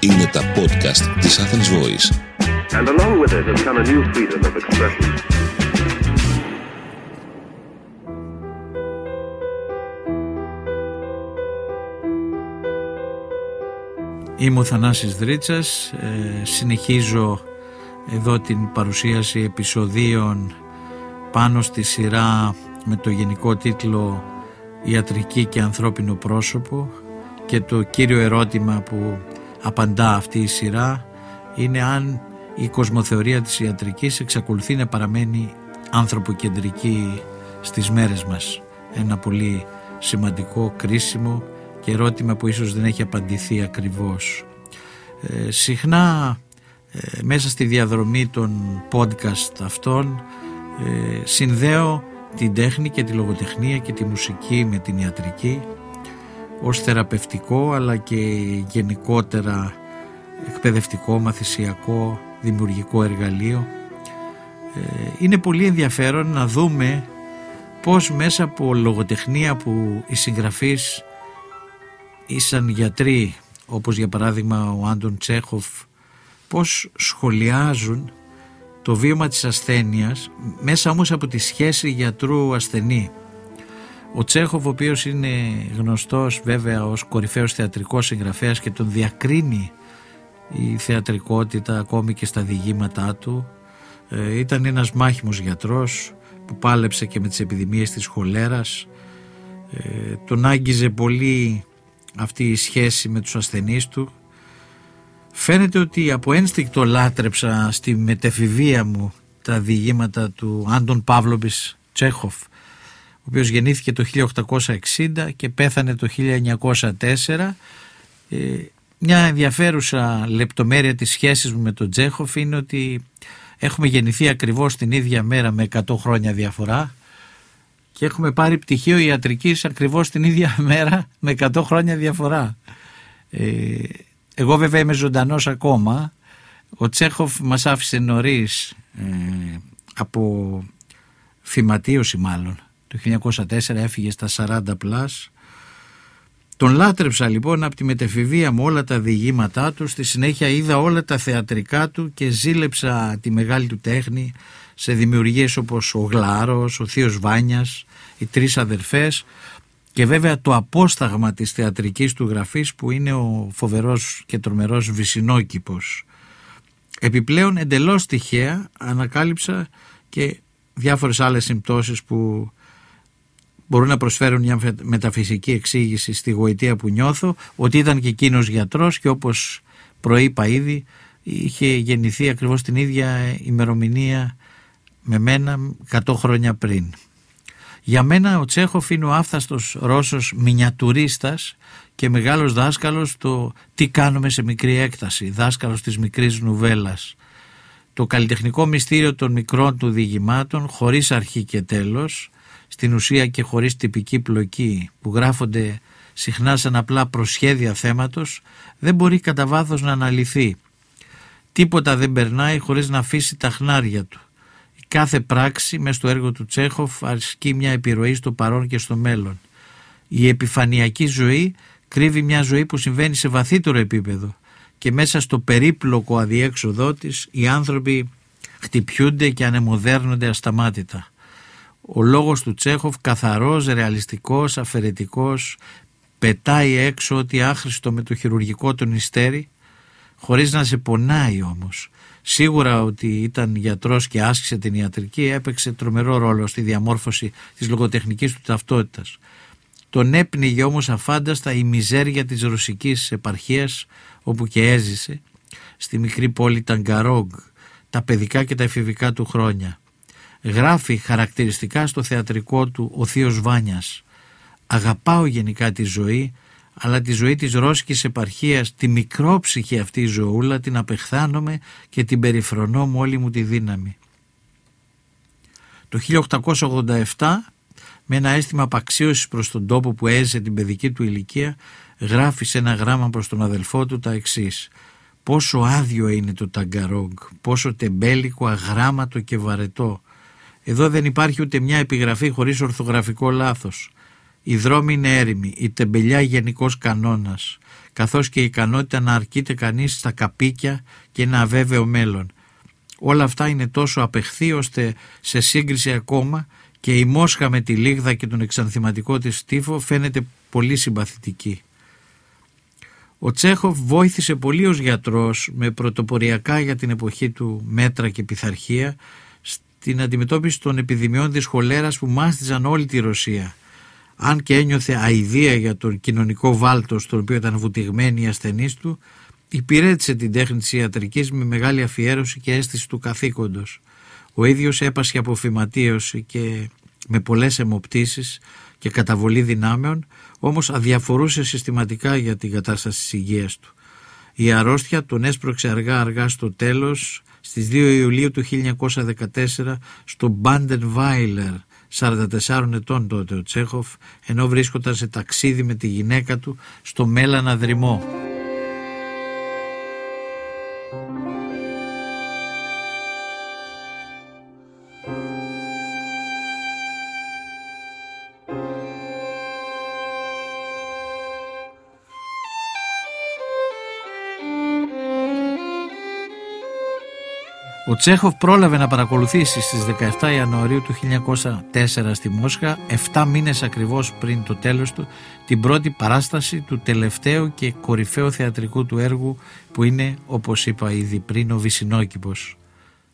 Είναι τα podcast της Athens Voice. And along with it has come a new freedom of expression. Είμαι ο Θανάσης Δρίτσας, ε, συνεχίζω εδώ την παρουσίαση επεισοδίων πάνω στη σειρά με το γενικό τίτλο «Ιατρική και ανθρώπινο πρόσωπο» και το κύριο ερώτημα που απαντά αυτή η σειρά είναι αν η κοσμοθεωρία της ιατρικής εξακολουθεί να παραμένει ανθρωποκεντρική στις μέρες μας. Ένα πολύ σημαντικό, κρίσιμο και ερώτημα που ίσως δεν έχει απαντηθεί ακριβώς. Ε, συχνά ε, μέσα στη διαδρομή των podcast αυτών ε, συνδέω την τέχνη και τη λογοτεχνία και τη μουσική με την ιατρική ως θεραπευτικό αλλά και γενικότερα εκπαιδευτικό, μαθησιακό, δημιουργικό εργαλείο. Ε, είναι πολύ ενδιαφέρον να δούμε πώς μέσα από λογοτεχνία που οι συγγραφείς ήσαν γιατροί όπως για παράδειγμα ο Άντων Τσέχοφ πώς σχολιάζουν το βίωμα της ασθένειας μέσα όμως από τη σχέση γιατρού ασθενή. Ο Τσέχοφ ο οποίος είναι γνωστός βέβαια ως κορυφαίος θεατρικός συγγραφέας και τον διακρίνει η θεατρικότητα ακόμη και στα διηγήματά του ε, ήταν ένας μάχημος γιατρός που πάλεψε και με τις επιδημίες της χολέρας ε, τον άγγιζε πολύ αυτή η σχέση με τους ασθενείς του φαίνεται ότι από ένστικτο λάτρεψα στη μετεφηβεία μου τα διηγήματα του Άντων Παύλομπης Τσέχοφ ο οποίος γεννήθηκε το 1860 και πέθανε το 1904 ε, μια ενδιαφέρουσα λεπτομέρεια της σχέσης μου με τον Τσέχοφ είναι ότι έχουμε γεννηθεί ακριβώς την ίδια μέρα με 100 χρόνια διαφορά και έχουμε πάρει πτυχίο ιατρικής ακριβώς την ίδια μέρα με 100 χρόνια διαφορά. Ε, εγώ βέβαια είμαι ζωντανός ακόμα. Ο Τσέχοφ μας άφησε νωρίς ε, από φυματίωση μάλλον. Το 1904 έφυγε στα 40 πλάς. Τον λάτρεψα λοιπόν από τη μετεφηβεία μου όλα τα διηγήματά του. Στη συνέχεια είδα όλα τα θεατρικά του και ζήλεψα τη μεγάλη του τέχνη σε δημιουργίες όπως ο Γλάρος, ο Θείος Βάνιας, οι τρεις αδερφές και βέβαια το απόσταγμα της θεατρικής του γραφής που είναι ο φοβερός και τρομερός Βυσινόκηπος. Επιπλέον εντελώς τυχαία ανακάλυψα και διάφορες άλλες συμπτώσεις που μπορούν να προσφέρουν μια μεταφυσική εξήγηση στη γοητεία που νιώθω ότι ήταν και εκείνος γιατρός και όπως προείπα ήδη είχε γεννηθεί ακριβώς την ίδια ημερομηνία με μένα 100 χρόνια πριν. Για μένα ο Τσέχοφ είναι ο άφθαστος Ρώσος μινιατουρίστας και μεγάλος δάσκαλος το τι κάνουμε σε μικρή έκταση, δάσκαλος της μικρής νουβέλας. Το καλλιτεχνικό μυστήριο των μικρών του διηγημάτων χωρίς αρχή και τέλος, στην ουσία και χωρίς τυπική πλοκή που γράφονται συχνά σαν απλά προσχέδια θέματος, δεν μπορεί κατά βάθος να αναλυθεί. Τίποτα δεν περνάει χωρίς να αφήσει τα χνάρια του κάθε πράξη μέσα στο έργο του Τσέχοφ ασκεί μια επιρροή στο παρόν και στο μέλλον. Η επιφανειακή ζωή κρύβει μια ζωή που συμβαίνει σε βαθύτερο επίπεδο και μέσα στο περίπλοκο αδιέξοδό της οι άνθρωποι χτυπιούνται και ανεμοδέρνονται ασταμάτητα. Ο λόγος του Τσέχοφ καθαρός, ρεαλιστικός, αφαιρετικός πετάει έξω ότι άχρηστο με το χειρουργικό τον υστέρι χωρίς να σε πονάει όμως Σίγουρα ότι ήταν γιατρός και άσκησε την ιατρική έπαιξε τρομερό ρόλο στη διαμόρφωση της λογοτεχνικής του ταυτότητας. Τον έπνιγε όμως αφάνταστα η μιζέρια της ρωσικής επαρχίας όπου και έζησε στη μικρή πόλη Ταγκαρόγκ τα παιδικά και τα εφηβικά του χρόνια. Γράφει χαρακτηριστικά στο θεατρικό του ο Θείος Βάνιας «Αγαπάω γενικά τη ζωή αλλά τη ζωή της Ρώσικης επαρχίας, τη μικρόψυχη αυτή η ζωούλα, την απεχθάνομαι και την περιφρονώ με όλη μου τη δύναμη. Το 1887, με ένα αίσθημα απαξίωσης προς τον τόπο που έζησε την παιδική του ηλικία, γράφει σε ένα γράμμα προς τον αδελφό του τα εξής. Πόσο άδειο είναι το ταγκαρόγκ, πόσο τεμπέλικο, αγράμματο και βαρετό. Εδώ δεν υπάρχει ούτε μια επιγραφή χωρίς ορθογραφικό λάθος. Οι δρόμοι είναι έρημοι, η τεμπελιά γενικός κανόνας, καθώς και η ικανότητα να αρκείται κανείς στα καπίκια και ένα αβέβαιο μέλλον. Όλα αυτά είναι τόσο απεχθή ώστε σε σύγκριση ακόμα και η Μόσχα με τη Λίγδα και τον εξανθηματικό της τύφο φαίνεται πολύ συμπαθητική. Ο Τσέχοφ βοήθησε πολύ ως γιατρός με πρωτοποριακά για την εποχή του μέτρα και πειθαρχία στην αντιμετώπιση των επιδημιών της χολέρας που μάστιζαν όλη τη Ρωσία. Αν και ένιωθε αηδία για τον κοινωνικό βάλτος στον οποίο ήταν βουτυγμένοι οι ασθενείς του, υπηρέτησε την τέχνη της ιατρικής με μεγάλη αφιέρωση και αίσθηση του καθήκοντος. Ο ίδιος έπασχε από φυματίωση και με πολλές αιμοπτήσεις και καταβολή δυνάμεων, όμως αδιαφορούσε συστηματικά για την κατάσταση της υγείας του. Η αρρώστια τον έσπρωξε αργά αργά στο τέλος, στις 2 Ιουλίου του 1914 στο Μπάντεν Βάιλερ, 44 ετών τότε ο Τσέχοφ, ενώ βρίσκονταν σε ταξίδι με τη γυναίκα του στο Μέλανα Δρυμό. Ο Τσέχοφ πρόλαβε να παρακολουθήσει στις 17 Ιανουαρίου του 1904 στη Μόσχα, 7 μήνες ακριβώς πριν το τέλος του, την πρώτη παράσταση του τελευταίου και κορυφαίου θεατρικού του έργου που είναι, όπως είπα ήδη πριν, ο Βυσινόκηπος.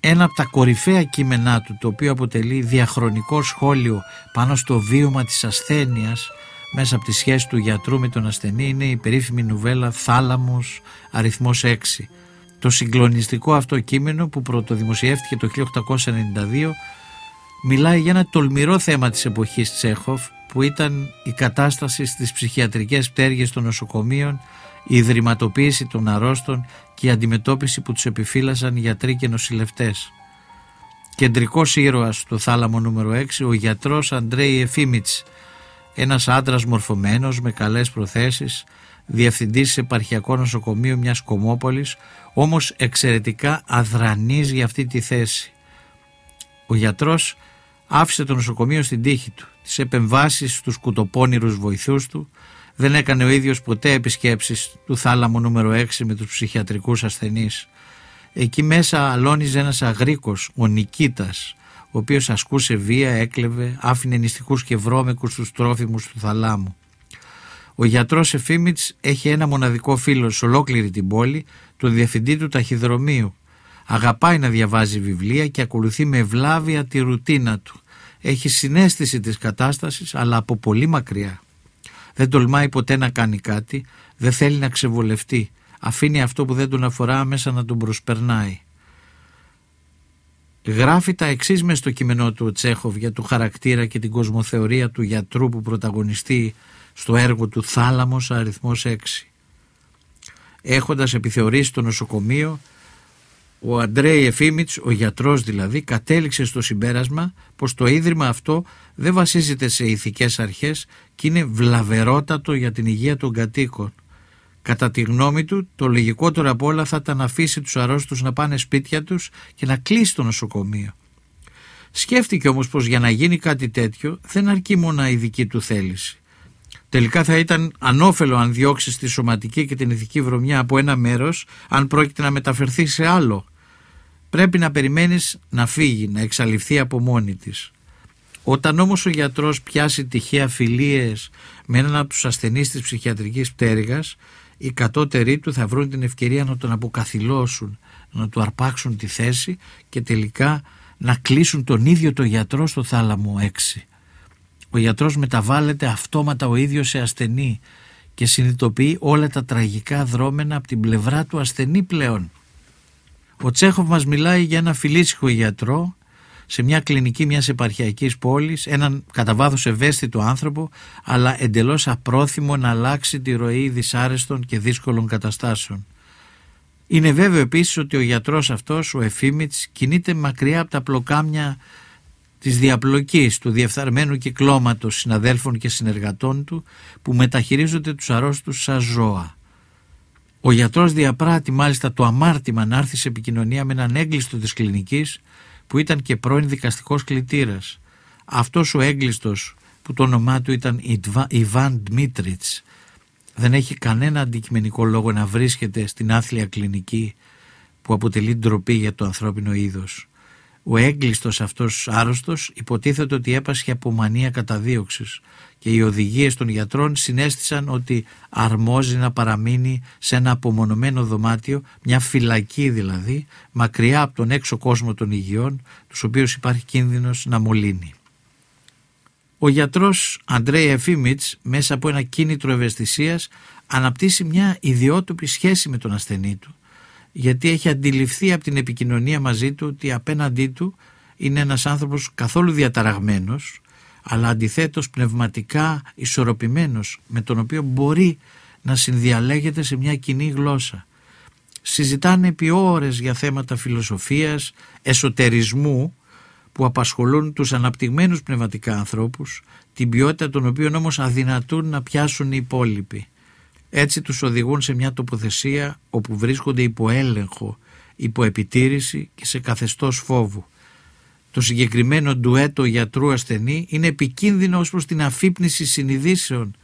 Ένα από τα κορυφαία κείμενά του, το οποίο αποτελεί διαχρονικό σχόλιο πάνω στο βίωμα της ασθένειας, μέσα από τη σχέση του γιατρού με τον ασθενή, είναι η περίφημη νουβέλα «Θάλαμος, αριθμός 6», το συγκλονιστικό αυτό κείμενο που πρωτοδημοσιεύτηκε το 1892 μιλάει για ένα τολμηρό θέμα της εποχής Τσέχοφ που ήταν η κατάσταση στις ψυχιατρικές πτέρυγες των νοσοκομείων, η ιδρυματοποίηση των αρρώστων και η αντιμετώπιση που τους επιφύλασαν γιατροί και νοσηλευτές. Κεντρικός ήρωας του θάλαμο νούμερο 6, ο γιατρός Αντρέι Εφήμιτς, ένας άντρας μορφωμένος με καλές προθέσεις, διευθυντής επαρχιακό νοσοκομείο μιας κομμόπολης, όμως εξαιρετικά αδρανής για αυτή τη θέση. Ο γιατρός άφησε το νοσοκομείο στην τύχη του, τις επεμβάσεις στους κουτοπώνυρους βοηθούς του, δεν έκανε ο ίδιος ποτέ επισκέψεις του θάλαμου νούμερο 6 με τους ψυχιατρικούς ασθενείς. Εκεί μέσα αλώνιζε ένας αγρίκος, ο Νικήτας, ο οποίος ασκούσε βία, έκλεβε, άφηνε νηστικούς και βρώμικους στους τρόφιμους του θαλάμου. Ο γιατρός Εφήμιτς έχει ένα μοναδικό φίλο σε ολόκληρη την πόλη, τον διευθυντή του ταχυδρομείου. Αγαπάει να διαβάζει βιβλία και ακολουθεί με ευλάβεια τη ρουτίνα του. Έχει συνέστηση της κατάστασης αλλά από πολύ μακριά. Δεν τολμάει ποτέ να κάνει κάτι, δεν θέλει να ξεβολευτεί. Αφήνει αυτό που δεν τον αφορά μέσα να τον προσπερνάει. Γράφει τα εξής μες στο κείμενό του ο Τσέχοβ για το χαρακτήρα και την κοσμοθεωρία του γιατρού που πρωταγωνιστεί στο έργο του «Θάλαμος αριθμός 6». Έχοντας επιθεωρήσει το νοσοκομείο, ο Αντρέι Εφήμιτς, ο γιατρός δηλαδή, κατέληξε στο συμπέρασμα πως το ίδρυμα αυτό δεν βασίζεται σε ηθικές αρχές και είναι βλαβερότατο για την υγεία των κατοίκων. Κατά τη γνώμη του, το λογικότερο από όλα θα ήταν να αφήσει τους αρρώστους να πάνε σπίτια τους και να κλείσει το νοσοκομείο. Σκέφτηκε όμως πως για να γίνει κάτι τέτοιο δεν αρκεί μόνο η δική του θέληση. Τελικά θα ήταν ανώφελο αν διώξεις τη σωματική και την ηθική βρωμιά από ένα μέρος αν πρόκειται να μεταφερθεί σε άλλο. Πρέπει να περιμένεις να φύγει, να εξαλειφθεί από μόνη της. Όταν όμως ο γιατρός πιάσει τυχαία φιλίες με έναν από τους ασθενείς της ψυχιατρικής πτέρυγας, οι κατώτεροι του θα βρουν την ευκαιρία να τον αποκαθιλώσουν, να του αρπάξουν τη θέση και τελικά να κλείσουν τον ίδιο το γιατρό στο θάλαμο 6. Ο γιατρός μεταβάλλεται αυτόματα ο ίδιος σε ασθενή και συνειδητοποιεί όλα τα τραγικά δρόμενα από την πλευρά του ασθενή πλέον. Ο Τσέχοφ μας μιλάει για ένα φιλήσυχο γιατρό σε μια κλινική μιας επαρχιακής πόλης, έναν κατά βάθος ευαίσθητο άνθρωπο, αλλά εντελώς απρόθυμο να αλλάξει τη ροή δυσάρεστων και δύσκολων καταστάσεων. Είναι βέβαιο επίσης ότι ο γιατρός αυτός, ο Εφήμιτς, κινείται μακριά από τα πλοκάμια της διαπλοκής του διεφθαρμένου κυκλώματος συναδέλφων και συνεργατών του που μεταχειρίζονται τους αρρώστους σαν ζώα. Ο γιατρός διαπράττει μάλιστα το αμάρτημα να έρθει σε επικοινωνία με έναν έγκλειστο της κλινικής που ήταν και πρώην δικαστικός κλητήρας. Αυτός ο έγκλειστος που το όνομά του ήταν Ιβάν Ντμίτριτς δεν έχει κανένα αντικειμενικό λόγο να βρίσκεται στην άθλια κλινική που αποτελεί ντροπή για το ανθρώπινο είδος. Ο έγκλειστος αυτός άρρωστος υποτίθεται ότι έπασχε από μανία καταδίωξης και οι οδηγίες των γιατρών συνέστησαν ότι αρμόζει να παραμείνει σε ένα απομονωμένο δωμάτιο, μια φυλακή δηλαδή, μακριά από τον έξω κόσμο των υγειών, τους οποίους υπάρχει κίνδυνος να μολύνει. Ο γιατρός Αντρέι Εφήμιτς μέσα από ένα κίνητρο ευαισθησίας αναπτύσσει μια ιδιότοπη σχέση με τον ασθενή του γιατί έχει αντιληφθεί από την επικοινωνία μαζί του ότι απέναντί του είναι ένας άνθρωπος καθόλου διαταραγμένος αλλά αντιθέτως πνευματικά ισορροπημένος με τον οποίο μπορεί να συνδιαλέγεται σε μια κοινή γλώσσα. Συζητάνε επί ώρες για θέματα φιλοσοφίας, εσωτερισμού που απασχολούν τους αναπτυγμένους πνευματικά ανθρώπους, την ποιότητα των οποίων όμως αδυνατούν να πιάσουν οι υπόλοιποι. Έτσι τους οδηγούν σε μια τοποθεσία όπου βρίσκονται υπό έλεγχο, υπό επιτήρηση και σε καθεστώς φόβου. Το συγκεκριμένο ντουέτο γιατρού ασθενή είναι επικίνδυνο ως προς την αφύπνιση συνειδήσεων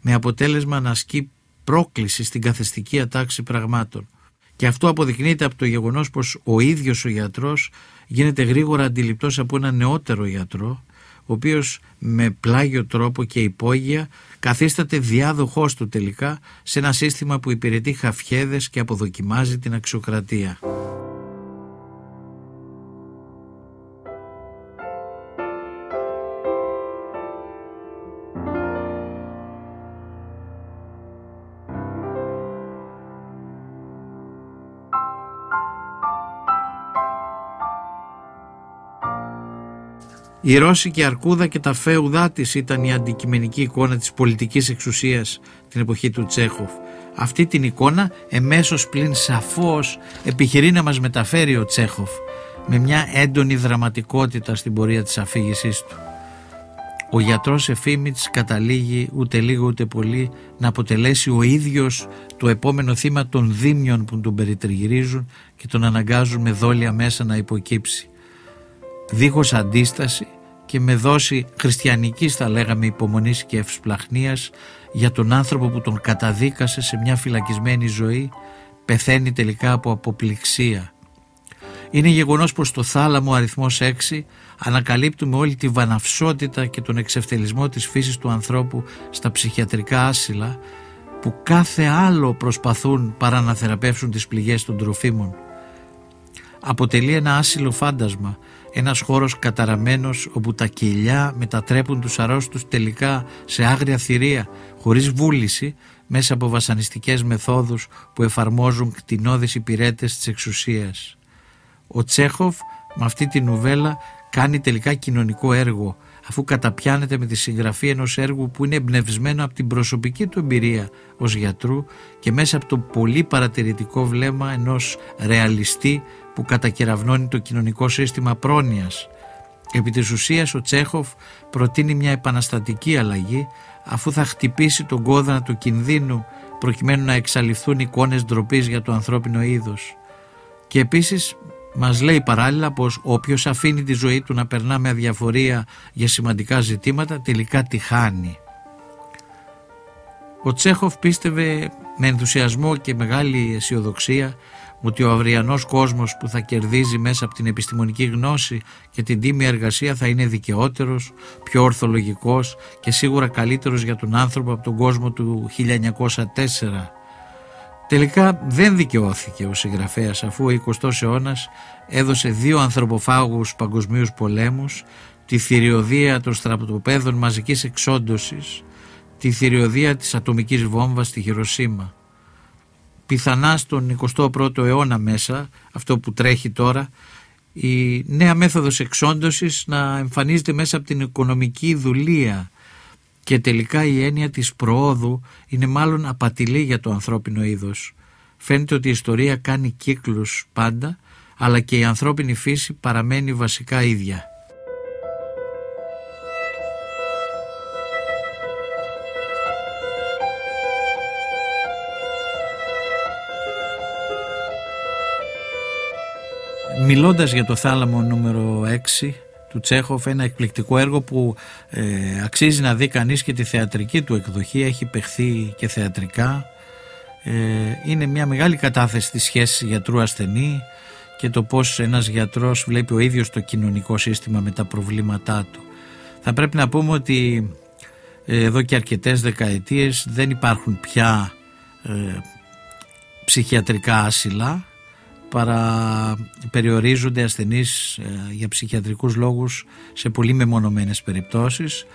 με αποτέλεσμα να ασκεί πρόκληση στην καθεστική ατάξη πραγμάτων. Και αυτό αποδεικνύεται από το γεγονός πως ο ίδιος ο γιατρός γίνεται γρήγορα αντιληπτός από ένα νεότερο γιατρό ο οποίος με πλάγιο τρόπο και υπόγεια καθίσταται διάδοχός του τελικά σε ένα σύστημα που υπηρετεί χαφιέδες και αποδοκιμάζει την αξιοκρατία. Η Ρώσικη αρκούδα και τα φέουδά της ήταν η αντικειμενική εικόνα της πολιτικής εξουσίας την εποχή του Τσέχοφ. Αυτή την εικόνα εμέσως πλην σαφώς επιχειρεί να μας μεταφέρει ο Τσέχοφ με μια έντονη δραματικότητα στην πορεία της αφήγησής του. Ο γιατρός Εφήμιτς καταλήγει ούτε λίγο ούτε πολύ να αποτελέσει ο ίδιος το επόμενο θύμα των δίμιων που τον περιτριγυρίζουν και τον αναγκάζουν με δόλια μέσα να υποκύψει δίχως αντίσταση και με δόση χριστιανικής θα λέγαμε υπομονής και ευσπλαχνίας για τον άνθρωπο που τον καταδίκασε σε μια φυλακισμένη ζωή πεθαίνει τελικά από αποπληξία. Είναι γεγονός πως στο θάλαμο αριθμός 6 ανακαλύπτουμε όλη τη βαναυσότητα και τον εξευτελισμό της φύσης του ανθρώπου στα ψυχιατρικά άσυλα που κάθε άλλο προσπαθούν παρά να θεραπεύσουν τις πληγές των τροφίμων. Αποτελεί ένα άσυλο φάντασμα ένας χώρος καταραμένος όπου τα κοιλιά μετατρέπουν τους αρρώστους τελικά σε άγρια θηρία χωρίς βούληση μέσα από βασανιστικές μεθόδους που εφαρμόζουν κτηνώδεις υπηρέτες της εξουσίας. Ο Τσέχοφ με αυτή τη νουβέλα κάνει τελικά κοινωνικό έργο αφού καταπιάνεται με τη συγγραφή ενός έργου που είναι εμπνευσμένο από την προσωπική του εμπειρία ως γιατρού και μέσα από το πολύ παρατηρητικό βλέμμα ενός ρεαλιστή που κατακεραυνώνει το κοινωνικό σύστημα πρόνοιας. Επί της ουσίας ο Τσέχοφ προτείνει μια επαναστατική αλλαγή αφού θα χτυπήσει τον κόδωνα του κινδύνου προκειμένου να εξαλειφθούν εικόνες ντροπής για το ανθρώπινο είδος. Και επίσης μας λέει παράλληλα πως όποιος αφήνει τη ζωή του να περνά με αδιαφορία για σημαντικά ζητήματα τελικά τη χάνει. Ο Τσέχοφ πίστευε με ενθουσιασμό και μεγάλη αισιοδοξία ότι ο αυριανός κόσμος που θα κερδίζει μέσα από την επιστημονική γνώση και την τίμη εργασία θα είναι δικαιότερος, πιο ορθολογικός και σίγουρα καλύτερος για τον άνθρωπο από τον κόσμο του 1904. Τελικά δεν δικαιώθηκε ο συγγραφέας αφού ο 20ος αιώνας έδωσε δύο ανθρωποφάγους παγκοσμίους πολέμους, τη θηριωδία των στρατοπέδων μαζικής εξόντωσης, τη θηριωδία της ατομικής βόμβας στη Χειροσύμα πιθανά στον 21ο αιώνα μέσα, αυτό που τρέχει τώρα, η νέα μέθοδος εξόντωσης να εμφανίζεται μέσα από την οικονομική δουλεία και τελικά η έννοια της προόδου είναι μάλλον απατηλή για το ανθρώπινο είδος. Φαίνεται ότι η ιστορία κάνει κύκλους πάντα, αλλά και η ανθρώπινη φύση παραμένει βασικά ίδια. Μιλώντας για το θάλαμο νούμερο 6 του Τσέχοφ ένα εκπληκτικό έργο που ε, αξίζει να δει κανείς και τη θεατρική του εκδοχή. Έχει παιχθεί και θεατρικά. Ε, είναι μια μεγάλη κατάθεση της σχέσης γιατρού ασθενή και το πως ένας γιατρός βλέπει ο ίδιος το κοινωνικό σύστημα με τα προβλήματά του. Θα πρέπει να πούμε ότι εδώ και αρκετές δεκαετίες δεν υπάρχουν πια ε, ψυχιατρικά άσυλα παρά περιορίζονται ασθενείς ε, για ψυχιατρικούς λόγους σε πολύ μεμονωμένες περιπτώσεις.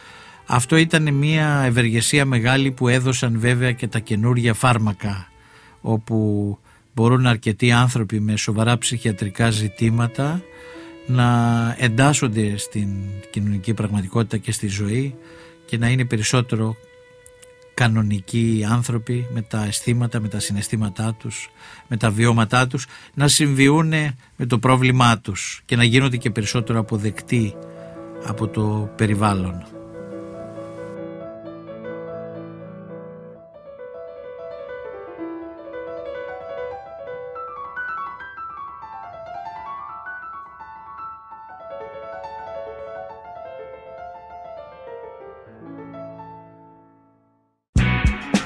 Αυτό ήταν μια ευεργεσία μεγάλη που έδωσαν βέβαια και τα καινούργια φάρμακα όπου μπορούν αρκετοί άνθρωποι με σοβαρά ψυχιατρικά ζητήματα να εντάσσονται στην κοινωνική πραγματικότητα και στη ζωή και να είναι περισσότερο κανονικοί άνθρωποι με τα αισθήματα, με τα συναισθήματά τους, με τα βιώματά τους να συμβιούν με το πρόβλημά τους και να γίνονται και περισσότερο αποδεκτοί από το περιβάλλον.